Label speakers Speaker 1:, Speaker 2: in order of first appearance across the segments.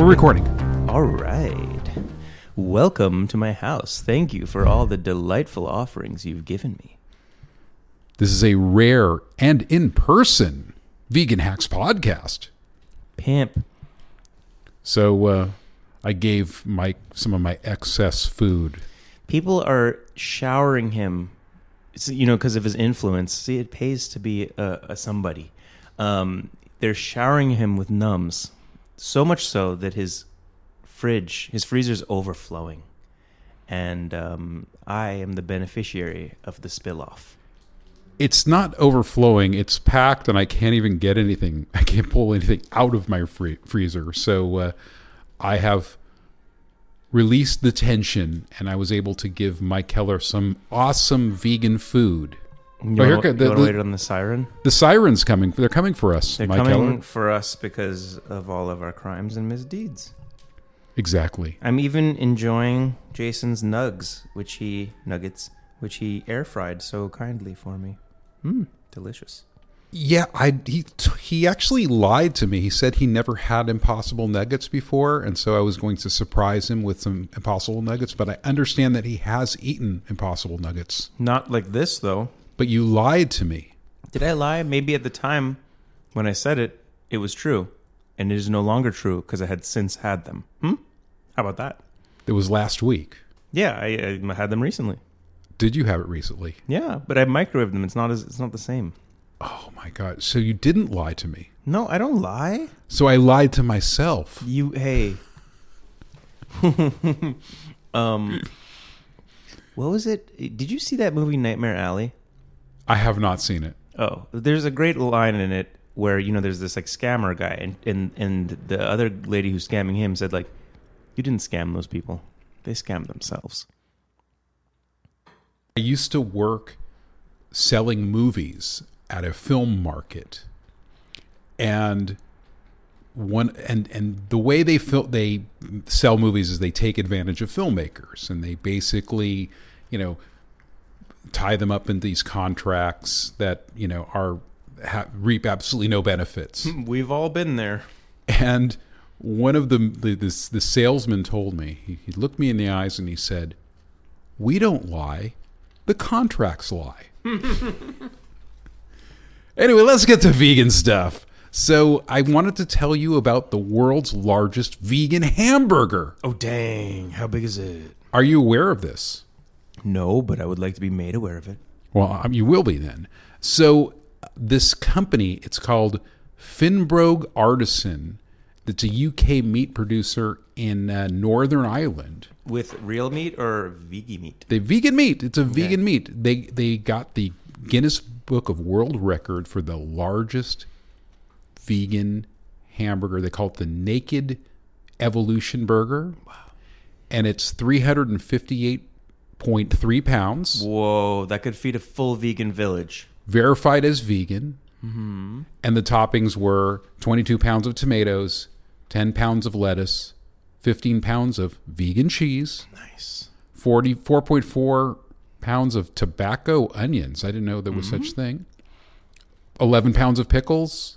Speaker 1: We're recording.
Speaker 2: All right. Welcome to my house. Thank you for all the delightful offerings you've given me.
Speaker 1: This is a rare and in person Vegan Hacks podcast.
Speaker 2: Pimp.
Speaker 1: So uh, I gave Mike some of my excess food.
Speaker 2: People are showering him, you know, because of his influence. See, it pays to be a, a somebody. Um, they're showering him with nums, so much so that his fridge, his freezer's overflowing, and um, I am the beneficiary of the spill off.
Speaker 1: It's not overflowing, it's packed, and I can't even get anything. I can't pull anything out of my free- freezer. So uh, I have released the tension, and I was able to give Mike Keller some awesome vegan food.
Speaker 2: You
Speaker 1: Oh, here
Speaker 2: want
Speaker 1: co- the-
Speaker 2: to
Speaker 1: the-
Speaker 2: wait on the siren?
Speaker 1: The sirens coming. They're coming for us,
Speaker 2: They're
Speaker 1: Mike
Speaker 2: coming
Speaker 1: Keller.
Speaker 2: for us because of all of our crimes and misdeeds.
Speaker 1: Exactly.
Speaker 2: I'm even enjoying Jason's nugs, which he nuggets, which he air fried so kindly for me. Mmm, delicious.
Speaker 1: Yeah, I he he actually lied to me. He said he never had Impossible Nuggets before, and so I was going to surprise him with some Impossible Nuggets. But I understand that he has eaten Impossible Nuggets.
Speaker 2: Not like this though.
Speaker 1: But you lied to me.
Speaker 2: Did I lie? Maybe at the time when I said it, it was true, and it is no longer true because I had since had them. Hmm. How about that?
Speaker 1: It was last week.
Speaker 2: Yeah, I, I had them recently.
Speaker 1: Did you have it recently?
Speaker 2: Yeah, but I microwaved them. It's not as it's not the same.
Speaker 1: Oh my god! So you didn't lie to me.
Speaker 2: No, I don't lie.
Speaker 1: So I lied to myself.
Speaker 2: You hey. um what was it? Did you see that movie Nightmare Alley?
Speaker 1: I have not seen it.
Speaker 2: Oh, there's a great line in it where you know there's this like scammer guy and and and the other lady who's scamming him said like you didn't scam those people. They scammed themselves.
Speaker 1: I used to work selling movies at a film market, and one and and the way they fil- they sell movies is they take advantage of filmmakers and they basically, you know, tie them up in these contracts that you know are ha- reap absolutely no benefits.
Speaker 2: We've all been there.
Speaker 1: And one of the the, this, the salesman told me he, he looked me in the eyes and he said, "We don't lie, the contracts lie." anyway, let's get to vegan stuff. So I wanted to tell you about the world's largest vegan hamburger.
Speaker 2: Oh dang, how big is it?
Speaker 1: Are you aware of this?
Speaker 2: No, but I would like to be made aware of it.
Speaker 1: Well, um, you will be then. So this company, it's called Finnebrogue Artisan. It's a UK meat producer in uh, Northern Ireland.
Speaker 2: With real meat or veggie meat?
Speaker 1: The vegan meat. It's a vegan meat. They they got the Guinness Book of World Record for the largest vegan hamburger. They call it the Naked Evolution Burger. Wow. And it's 358.3 pounds.
Speaker 2: Whoa, that could feed a full vegan village.
Speaker 1: verified as vegan. And the toppings were 22 pounds of tomatoes, 10 pounds of lettuce, 15 pounds of vegan cheese,
Speaker 2: Nice.
Speaker 1: 40, 4.4 pounds of tobacco onions. I didn't know there was such thing. 11 pounds of pickles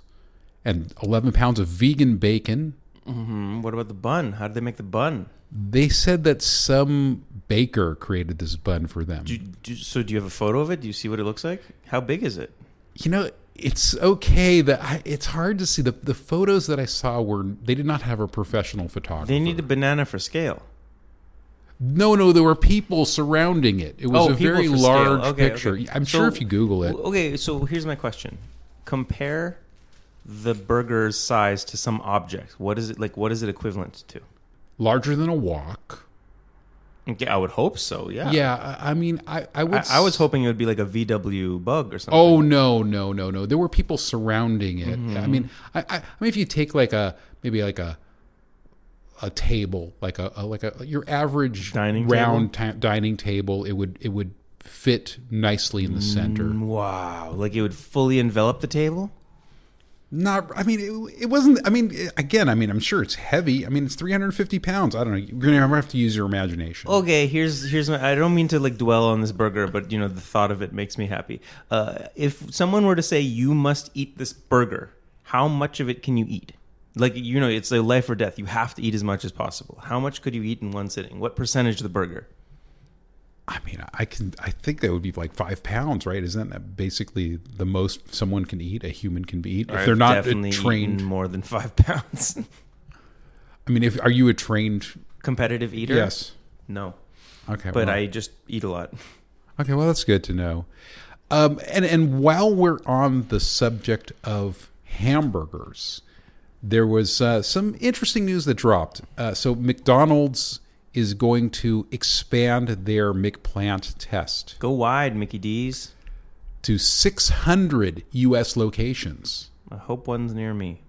Speaker 1: and 11 pounds of vegan bacon.
Speaker 2: Mm, what about the bun? How did they make the bun?
Speaker 1: They said that some baker created this bun for them.
Speaker 2: Do, do, so, do you have a photo of it? Do you see what it looks like? How big is it?
Speaker 1: you know it's okay that I, it's hard to see the the photos that I saw were they did not have a professional photographer.
Speaker 2: They need a banana for scale.
Speaker 1: no, no, there were people surrounding it. It was
Speaker 2: Oh,
Speaker 1: a very large
Speaker 2: Okay,
Speaker 1: picture.
Speaker 2: okay.
Speaker 1: I'm
Speaker 2: So-
Speaker 1: sure if you Google it,
Speaker 2: Okay, so here's my question: Compare the burger's size to some object. What is it like? What is it equivalent to?
Speaker 1: Larger than a wok.
Speaker 2: Okay, I would hope so. Yeah.
Speaker 1: Yeah, I mean, I I would.
Speaker 2: I, I was hoping it would be like a VW bug or something.
Speaker 1: Oh no, no, no, no! There were people surrounding it.
Speaker 2: Mm-hmm.
Speaker 1: I mean, I, I, I mean, if you take like a maybe like a a table, like a, a like a your average
Speaker 2: Dining
Speaker 1: round ti- dining table, it would it would fit nicely in the center.
Speaker 2: Wow! Like it would fully envelop the table.
Speaker 1: Not, I mean, it, it wasn't. I mean, again, I mean, I'm sure it's heavy. I mean, it's 350 pounds. I don't know. You're gonna have to use your imagination.
Speaker 2: Okay, here's here's my. I don't mean to like dwell on this burger, but you know the thought of it makes me happy. Uh, if someone were to say you must eat this burger, how much of it can you eat? Like you know, it's a life or death. You have to eat as much as possible. How much could you eat in one sitting? What percentage of the burger?
Speaker 1: I mean, I can. I think that would be like five pounds, right? Isn't that basically the most someone can eat? A human can eat if
Speaker 2: I've
Speaker 1: they're not
Speaker 2: definitely
Speaker 1: trained.
Speaker 2: more than five pounds.
Speaker 1: I mean, if are you a trained?
Speaker 2: Competitive eater?
Speaker 1: Yes.
Speaker 2: No,
Speaker 1: Okay.
Speaker 2: but
Speaker 1: well,
Speaker 2: I just eat a lot.
Speaker 1: Okay, well that's good to know. Um, and and while we're on the subject of hamburgers, there was uh, some interesting news that dropped. Uh, so McDonald's is going to expand their McPlant test
Speaker 2: Go wide, Mickey D's.
Speaker 1: to 600 U.S. locations.
Speaker 2: I hope one's near me.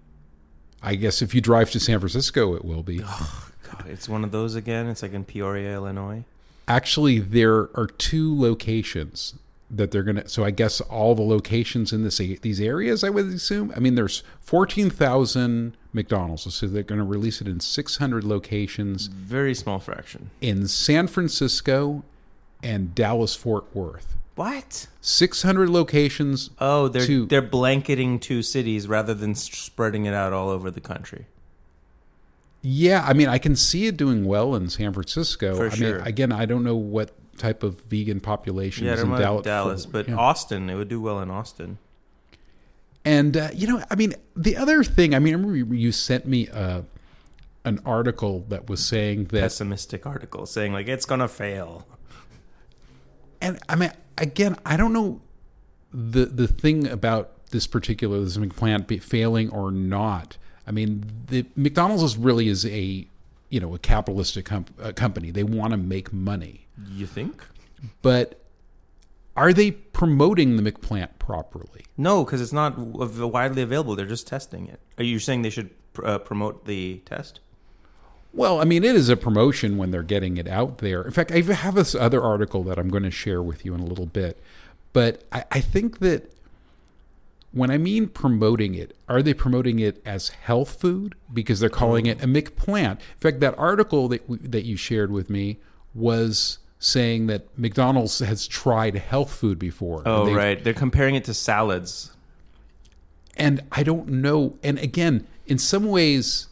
Speaker 1: I guess if you drive to San Francisco, it will be.
Speaker 2: God, it's one of those again. It's like in Peoria, Illinois.
Speaker 1: Actually, there are two locations that they're gonna. So I guess all the locations in this these areas, I would assume. I mean, there's fourteen thousand McDonald's, so they're going to release it in six hundred locations
Speaker 2: Very small fraction.
Speaker 1: in San Francisco and Dallas Fort Worth.
Speaker 2: What?
Speaker 1: Six hundred locations.
Speaker 2: Oh, they're
Speaker 1: Two.
Speaker 2: they're blanketing two cities rather than spreading it out all over the country.
Speaker 1: Yeah, I mean, I can see it doing well in San Francisco.
Speaker 2: For
Speaker 1: I
Speaker 2: sure.
Speaker 1: mean, again, I don't know what type of vegan population
Speaker 2: Yeah,
Speaker 1: is in Dallas,
Speaker 2: Dallas, but
Speaker 1: yeah.
Speaker 2: Austin, it would do well in Austin.
Speaker 1: And uh, you know, I mean, the other thing, I mean, I remember you sent me uh, an article that was saying that,
Speaker 2: Pessimistic article saying like it's gonna fail.
Speaker 1: and I mean, again, I don't know the the thing about this particular this plant be failing or not. I mean, the McDonald's is really is a you know a capitalistic com- uh, company. They want to make money,
Speaker 2: You think?
Speaker 1: but are they promoting the McPlant properly?
Speaker 2: No, because it's not widely available. They're just testing it. Are you saying they should pr- uh, promote the test?
Speaker 1: Well, I mean, it is a promotion when they're getting it out there. In fact, I have this other article that I'm going to share with you in a little bit. But I, I think that when I mean promoting it, are they promoting it as health food because they're calling it a McPlant? In fact, that article that that you shared with me was saying that McDonald's has tried health food before.
Speaker 2: Oh, right. They're comparing it to salads.
Speaker 1: and I don't know. And again, in some ways,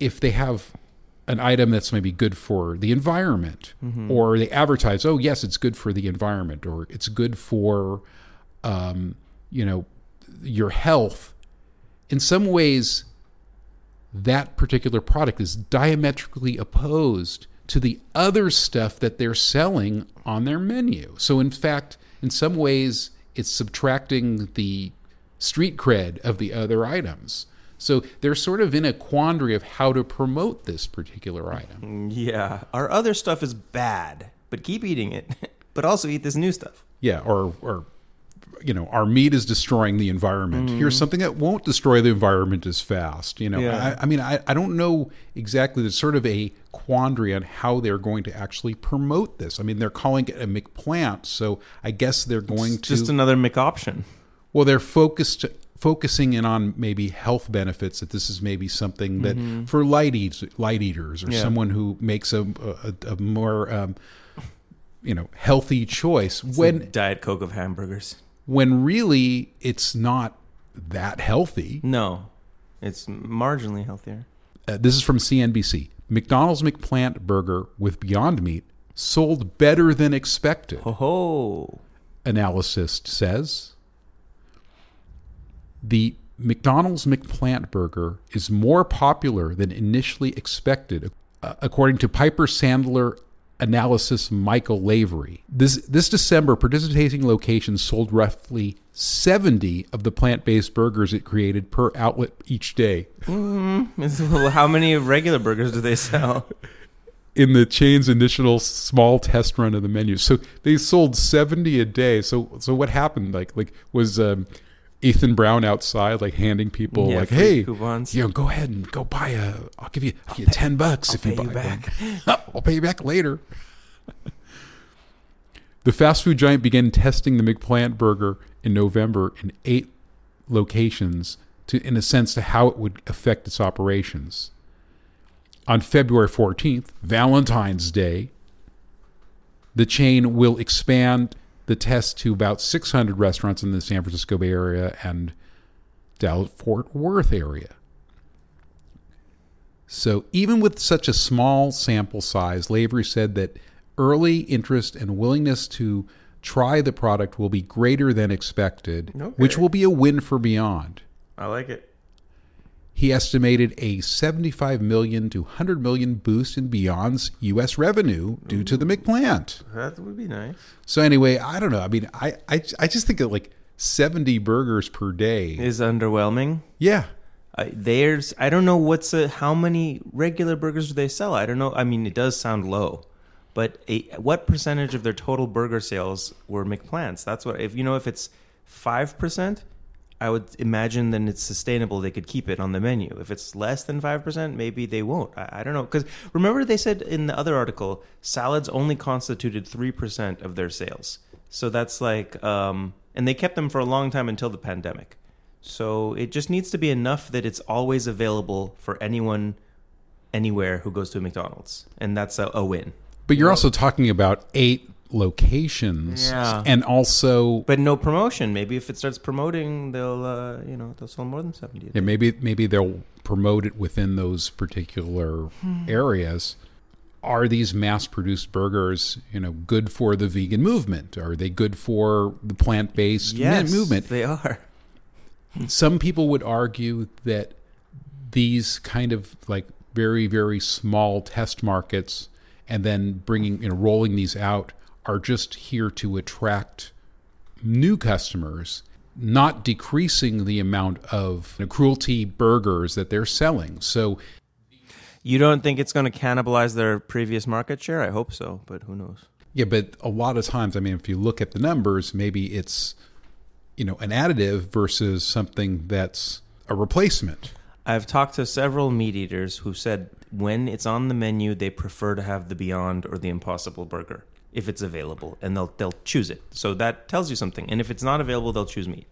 Speaker 1: if they have an item that's maybe good for the environment, or they advertise, oh yes, it's good for the environment, or it's good for, um, you know, your health. In some ways, that particular product is diametrically opposed to the other stuff that they're selling on their menu. So, in fact, in some ways, it's subtracting the street cred of the other items. So, they're sort of in a quandary of how to promote this particular item.
Speaker 2: Yeah. Our other stuff is bad, but keep eating it. but also eat this new stuff.
Speaker 1: Yeah, or, or you know, our meat is destroying the environment. Here's something that won't destroy the environment as fast. You know,
Speaker 2: Yeah.
Speaker 1: I, I mean, I, I don't know exactly. There's sort of a quandary on how they're going to actually promote this. I mean, they're calling it a McPlant, so I guess they're going to.
Speaker 2: Just another McOption.
Speaker 1: well, they're focused focusing in on maybe health benefits. That this is maybe something that for light eats, light eaters or
Speaker 2: Yeah.
Speaker 1: someone who makes a a, a more um, you know healthy choice when
Speaker 2: When Diet Coke of hamburgers.
Speaker 1: When really it's not that healthy.
Speaker 2: No. It's marginally healthier.
Speaker 1: Uh, this is from CNBC. McDonald's McPlant burger with Beyond Meat sold better than expected,
Speaker 2: Ho ho.
Speaker 1: analyst says. The McDonald's McPlant burger is more popular than initially expected, uh, according to Piper Sandler analysis Michael Lavery. This this December, participating locations sold roughly 70 of the plant-based burgers it created per outlet each day.
Speaker 2: Well, How many regular burgers do they sell?
Speaker 1: in the chain's initial small test run of the menu. So they sold 70 a day. So so what happened like like was um, Ethan Brown outside like handing people
Speaker 2: Yeah,
Speaker 1: like hey
Speaker 2: coupons.
Speaker 1: you know go ahead and go buy a I'll give you, I'll give you 10 bucks if
Speaker 2: pay
Speaker 1: you buy
Speaker 2: you back.
Speaker 1: I'll pay you back later. the fast food giant began testing the McPlant burger in November in 8 locations to in a sense to how it would affect its operations on February 14th, Valentine's Day, the chain will expand the test to about 600 restaurants in the San Francisco Bay Area and Dallas Fort Worth area. So even with such a small sample size, Lavery said that early interest and willingness to try the product will be greater than expected,
Speaker 2: Okay.
Speaker 1: which will be a win for Beyond.
Speaker 2: I like it.
Speaker 1: He estimated a 75 million to 100 million boost in Beyond's U.S. revenue due to the McPlant.
Speaker 2: That would be nice.
Speaker 1: So anyway, I don't know. I mean, I I, I just think of like 70 burgers per day.
Speaker 2: Is underwhelming.
Speaker 1: Yeah.
Speaker 2: I, there's I don't know what's a, how many regular burgers do they sell. I don't know. I mean, it does sound low, but a, what percentage of their total burger sales were McPlants? That's what if you know if it's five percent, I would imagine then it's sustainable. They could keep it on the menu. If it's less than five percent, maybe they won't. I, I don't know because remember they said in the other article salads only constituted three percent of their sales. So that's like, um, and they kept them for a long time until the pandemic. So it just needs to be enough that it's always available for anyone, anywhere who goes to a McDonald's, and that's a, a win.
Speaker 1: But you're also talking about eight locations
Speaker 2: Yeah.
Speaker 1: and also
Speaker 2: But no promotion. Maybe if it starts promoting, they'll uh, you know they'll sell more than seventy.
Speaker 1: yeah, maybe maybe they'll promote it within those particular areas. Are these mass-produced burgers, you know, good for the vegan movement? Are they good for the plant-based
Speaker 2: yes,
Speaker 1: movement?
Speaker 2: they are.
Speaker 1: some people would argue that these kind of like very very small test markets and then bringing you know rolling these out are just here to attract new customers not decreasing the amount of cruelty burgers that they're selling so
Speaker 2: You don't think it's going to cannibalize their previous market share? I hope so, but who knows?
Speaker 1: yeah but a lot of times i mean if you look at the numbers maybe it's you know an additive versus something that's a replacement
Speaker 2: I've talked to several meat eaters who said when it's on the menu, they prefer to have the Beyond or the Impossible Burger if it's available, and they'll they'll choose it. So that tells you something. And if it's not available, they'll choose meat.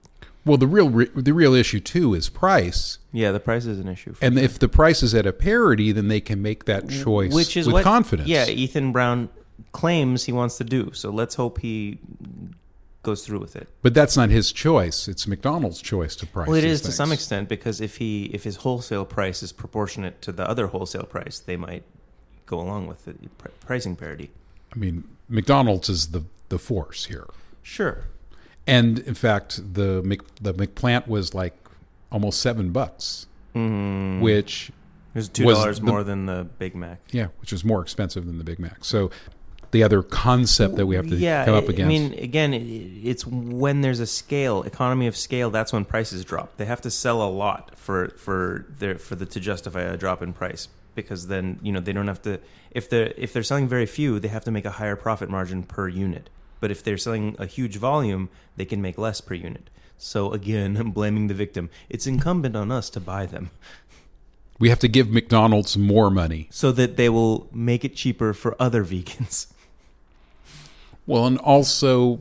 Speaker 1: well the real the real issue too is price
Speaker 2: Yeah, the price is an issue. For
Speaker 1: And if the price is at a parity, then they can make that choice
Speaker 2: which is
Speaker 1: with
Speaker 2: what,
Speaker 1: confidence.
Speaker 2: Yeah, Ethan Brown claims he wants to do. So let's hope he goes through with it.
Speaker 1: But that's not his choice. It's McDonald's choice to price.
Speaker 2: Well, it
Speaker 1: is
Speaker 2: is to some extent because if he if his wholesale price is proportionate to the other wholesale price, they might go along with the pr- pricing parity.
Speaker 1: I mean, McDonald's is the the force here.
Speaker 2: Sure.
Speaker 1: And in fact, the Mc, the McPlant was like almost seven bucks,
Speaker 2: Mm,
Speaker 1: which
Speaker 2: It's two
Speaker 1: was
Speaker 2: dollars
Speaker 1: the-
Speaker 2: more than the Big Mac.
Speaker 1: yeah, which is more expensive than the Big Mac. So the other concept that we have to
Speaker 2: yeah,
Speaker 1: come up against.
Speaker 2: I mean, again, it's when there's a scale, economy of scale. That's when prices drop. They have to sell a lot for for their for the to justify a drop in price because then you know they don't have to. If they're if they're selling very few, they have to make a higher profit margin per unit. But if they're selling a huge volume, they can make less per unit. So again, I'm blaming the victim. It's incumbent on us to buy them
Speaker 1: we have to give McDonald's more money.
Speaker 2: so that they will make it cheaper for other vegans.
Speaker 1: Well, and also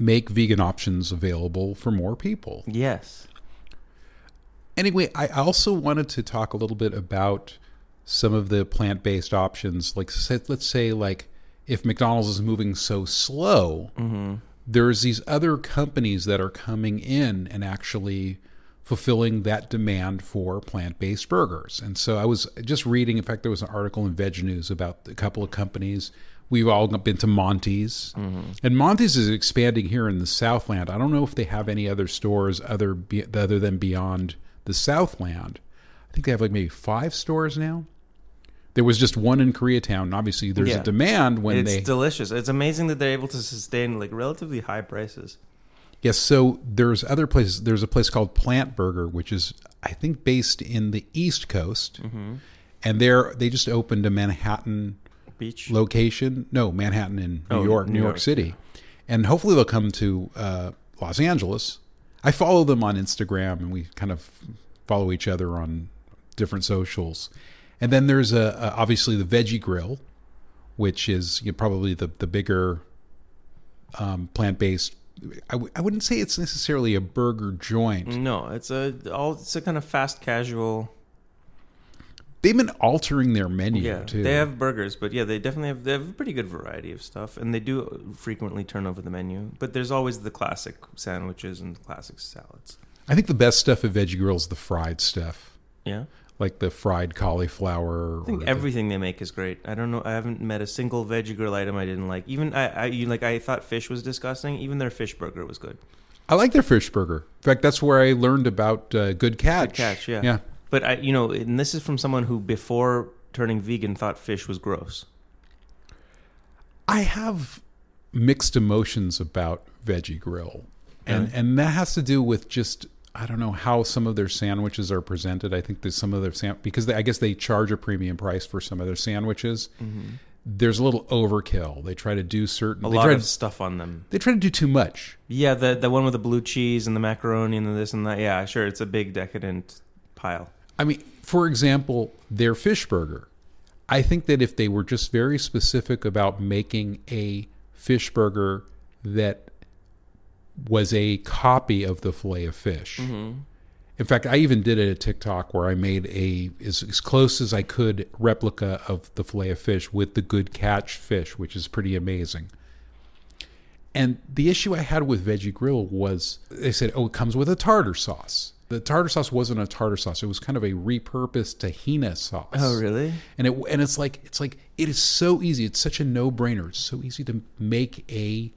Speaker 1: make vegan options available for more people.
Speaker 2: Yes.
Speaker 1: Anyway, I also wanted to talk a little bit about some of the plant-based options. Like, let's say, like if McDonald's is moving so slow, mm-hmm. there's these other companies that are coming in and actually fulfilling that demand for plant-based burgers. And so I was just reading. In fact, there was an article in Veg News about a couple of companies. We've all been to Monty's, mm-hmm. and Monty's is expanding here in the Southland. I don't know if they have any other stores other be, other than beyond the Southland. I think they have like maybe five stores now. There was just one in Koreatown. and Obviously, there's
Speaker 2: Yeah.
Speaker 1: a demand when
Speaker 2: it's
Speaker 1: they It's
Speaker 2: delicious. It's amazing that they're able to sustain like relatively high prices.
Speaker 1: Yes, so there's other places. There's a place called Plant Burger, which is I think based in the East Coast,
Speaker 2: Mm-hmm.
Speaker 1: and they're they just opened a Manhattan
Speaker 2: Beach.
Speaker 1: location. No, Manhattan in New
Speaker 2: Oh,
Speaker 1: York,
Speaker 2: New
Speaker 1: York
Speaker 2: York,
Speaker 1: City, and hopefully they'll come to uh, Los Angeles. I follow them on Instagram, and we kind of follow each other on different socials. And then there's a, a obviously the Veggie Grill, which is you know, probably the the bigger um, plant based. I w- I wouldn't say it's necessarily a burger joint.
Speaker 2: No, it's a all. It's a kind of fast casual.
Speaker 1: They've been altering their menu
Speaker 2: Yeah,
Speaker 1: too.
Speaker 2: they have burgers, but yeah, they definitely have. They have a pretty good variety of stuff, and they do frequently turn over the menu. But there's always the classic sandwiches and the classic salads.
Speaker 1: I think the best stuff at Veggie Grill is the fried stuff.
Speaker 2: Yeah,
Speaker 1: like the fried cauliflower.
Speaker 2: I think
Speaker 1: or the-
Speaker 2: everything they make is great. I don't know. I haven't met a single veggie grill item I didn't like. Even I, I you, like I thought fish was disgusting. Even their fish burger was good.
Speaker 1: I like their fish burger. In fact, that's where I learned about uh, Good Catch.
Speaker 2: Good catch, yeah.
Speaker 1: Yeah.
Speaker 2: But I, you know, and this is from someone who before turning vegan thought fish was gross.
Speaker 1: I have mixed emotions about Veggie Grill, and and that has to do with just I don't know how some of their sandwiches are presented. I think that some of their sam- because they, I guess they charge a premium price for some of their sandwiches. Mm-hmm. There's a little overkill. They try to do certain.
Speaker 2: A
Speaker 1: they
Speaker 2: lot
Speaker 1: try
Speaker 2: of
Speaker 1: to,
Speaker 2: stuff on them.
Speaker 1: they try to do too much.
Speaker 2: Yeah, the the one with the blue cheese and the macaroni and the this and that. Yeah, sure, it's a big decadent pile.
Speaker 1: I mean, for example, their fish burger. I think that if they were just very specific about making a fish burger that was a copy of the fillet of fish. Mm-hmm. In fact, I even did a TikTok where I made a as, as close as I could replica of the fillet of fish with the good catch fish, which is pretty amazing. And the issue I had with Veggie Grill was they said, "Oh, it comes with a tartar sauce." The tartar sauce wasn't a tartar sauce; it was kind of a repurposed tahina sauce.
Speaker 2: Oh, really?
Speaker 1: And it and it's like it's like it is so easy. It's such a no brainer. It's so easy to make a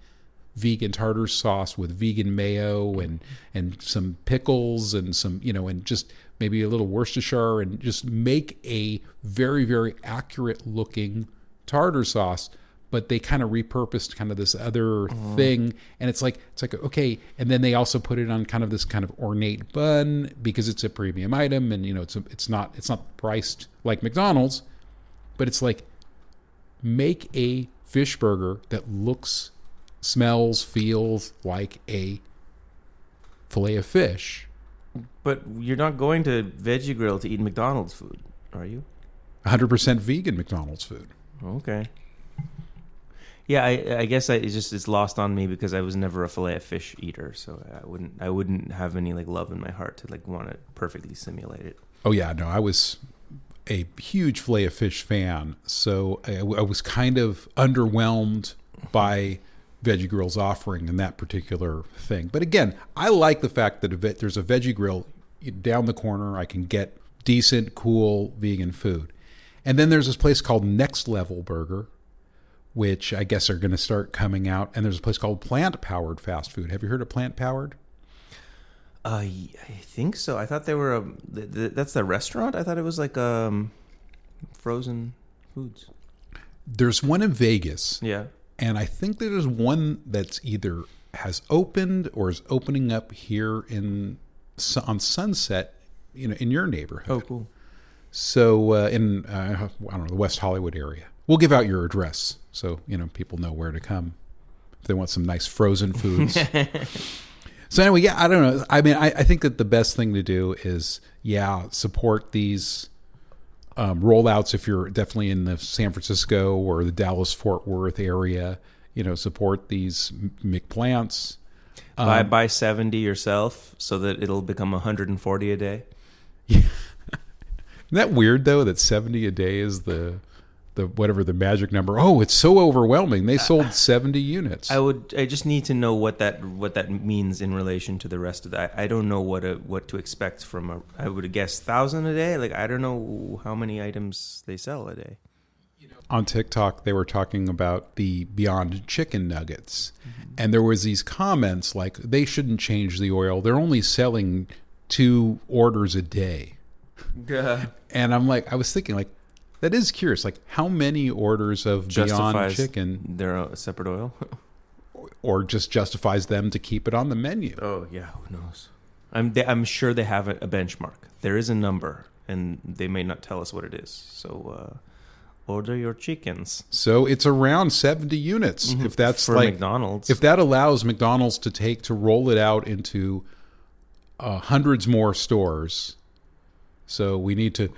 Speaker 1: vegan tartar sauce with vegan mayo and and some pickles and some you know and just maybe a little Worcestershire and just make a very very accurate looking tartar sauce. But they kind of repurposed kind of this other mm. thing, and it's like it's like okay, and then they also put it on kind of this kind of ornate bun because it's a premium item, and you know it's a, it's not it's not priced like McDonald's, but it's like make a fish burger that looks, smells, feels like a fillet of fish.
Speaker 2: But you're not going to Veggie Grill to eat McDonald's food, are you?
Speaker 1: 100% vegan McDonald's food.
Speaker 2: Okay. Yeah, I, I guess I, it's just it's lost on me because I was never a fillet of fish eater, so I wouldn't I wouldn't have any like love in my heart to like want to perfectly simulate it.
Speaker 1: Oh yeah, no, I was a huge fillet of fish fan, so I, I was kind of underwhelmed by Veggie Grill's offering in that particular thing. But again, I like the fact that a ve- there's a Veggie Grill down the corner. I can get decent, cool vegan food, and then there's this place called Next Level Burger. Which I guess are going to start coming out, and there's a place called Plant Powered Fast Food. Have you heard of Plant Powered?
Speaker 2: Uh, I think so. I thought they were a th- th- that's the restaurant. I thought it was like um, frozen foods.
Speaker 1: There's one in Vegas,
Speaker 2: Yeah.
Speaker 1: And I think there's one that's either has opened or is opening up here in on Sunset, you know, in your neighborhood.
Speaker 2: Oh, cool.
Speaker 1: So uh, in uh, I don't know the West Hollywood area. We'll give out your address so you know people know where to come if they want some nice frozen foods. so anyway, yeah, I don't know. I mean, I, I think that the best thing to do is yeah support these um, rollouts if you're definitely in the San Francisco or the Dallas Fort Worth area. You know, support these McPlants.
Speaker 2: buy
Speaker 1: Um,
Speaker 2: buy seventy yourself so that it'll become hundred and forty a day.
Speaker 1: Isn't that weird though that 70 a day is the the whatever the magic number? Oh, it's so overwhelming. They sold 70 units.
Speaker 2: I would. I just need to know what that what that means in relation to the rest of that. I don't know what a, what to expect from a. I would guess thousand a day. Like I don't know how many items they sell a day.
Speaker 1: On TikTok they were talking about the Beyond Chicken nuggets. Mm-hmm. And there was these comments like they shouldn't change the oil. They're only selling two orders a day. Yeah. And I'm like I was thinking like that is curious. Like how many orders of Beyond Chicken
Speaker 2: their a separate oil.
Speaker 1: or just justifies them to keep it on the menu?
Speaker 2: oh yeah, who knows? I'm they, I'm sure they have a, a benchmark. There is a number, and they may not tell us what it is. So uh, order your chickens.
Speaker 1: So it's around 70 units. If that's
Speaker 2: for
Speaker 1: like
Speaker 2: McDonald's.
Speaker 1: if that allows McDonald's to take to roll it out into uh, hundreds more stores, so we need to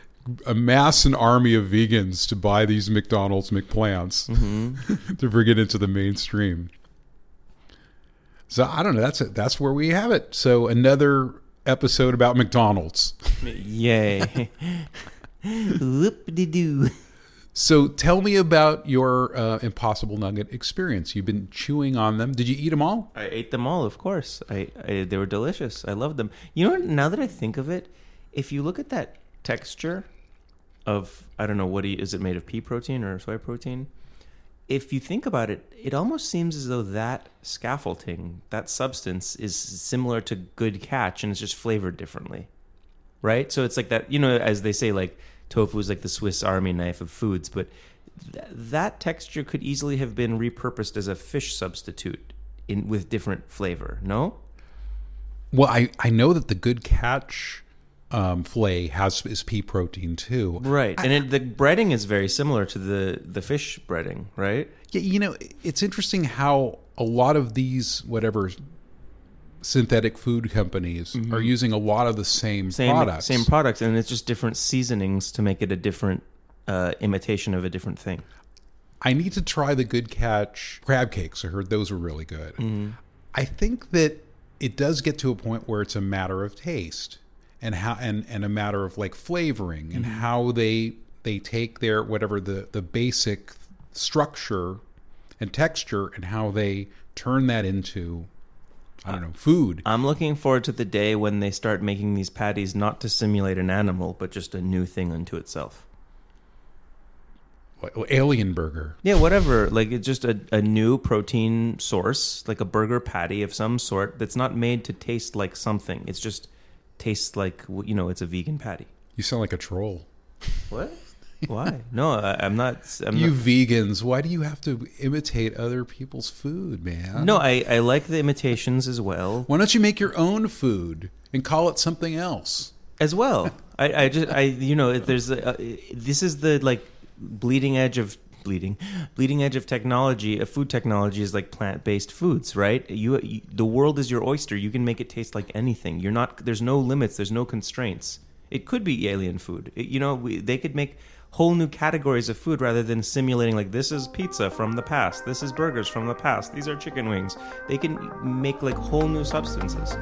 Speaker 1: amass an army of vegans to buy these McDonald's McPlants to bring it into the mainstream. So I don't know. That's it. That's where we have it. So another episode about McDonald's.
Speaker 2: Yay! Whoop de doo.
Speaker 1: So tell me about your uh, Impossible Nugget experience. You've been chewing on them. Did you eat them all?
Speaker 2: I ate them all, of course. I, I they were delicious. I loved them. You know, now that I think of it, if you look at that texture of I don't know what you, is it made of pea protein or soy protein. If you think about it, it almost seems as though that scaffolding, that substance, is similar to good catch, and it's just flavored differently, right? So it's like that, you know, as they say, like tofu is like the Swiss Army knife of foods, but th- that texture could easily have been repurposed as a fish substitute in with different flavor. No,
Speaker 1: Well, I, I know that the good catch um, fillet has is pea protein too.
Speaker 2: right? and it, the breading is very similar to the the fish breading, right?
Speaker 1: Yeah, you know, it's interesting how a lot of these whatever synthetic food companies are using a lot of the same,
Speaker 2: Mm-hmm. Same
Speaker 1: products.
Speaker 2: same products, and it's just different seasonings to make it a different uh, imitation of a different thing.
Speaker 1: I need to try the Good Catch crab cakes. I heard those were really good. I think that it does get to a point where it's a matter of taste and how and, and a matter of like flavoring and mm-hmm. how they they take their whatever the the basic structure and texture and how they turn that into I don't know food.
Speaker 2: I'm looking forward to the day when they start making these patties not to simulate an animal, but just a new thing unto itself.
Speaker 1: Alien burger.
Speaker 2: Yeah, whatever. Like it's just a, a new protein source, like a burger patty of some sort that's not made to taste like something. It's just tastes like you know, it's a vegan patty.
Speaker 1: You sound like a troll.
Speaker 2: What? Why? No, I, I'm not. I'm
Speaker 1: you
Speaker 2: not,
Speaker 1: vegans, why do you have to imitate other people's food, man?
Speaker 2: no, I, I like the imitations as well.
Speaker 1: Why don't you make your own food and call it something else?
Speaker 2: as well. I, I just I you know there's a, uh, this is the like bleeding edge of bleeding bleeding edge of technology. Of food technology is like plant based foods, right? You, you the world is your oyster. You can make it taste like anything. You're not there's no limits. There's no constraints. It could be alien food. It- you know we, they could make whole new categories of food rather than simulating like this is pizza from the past this is burgers from the past these are chicken wings they can make like whole new substances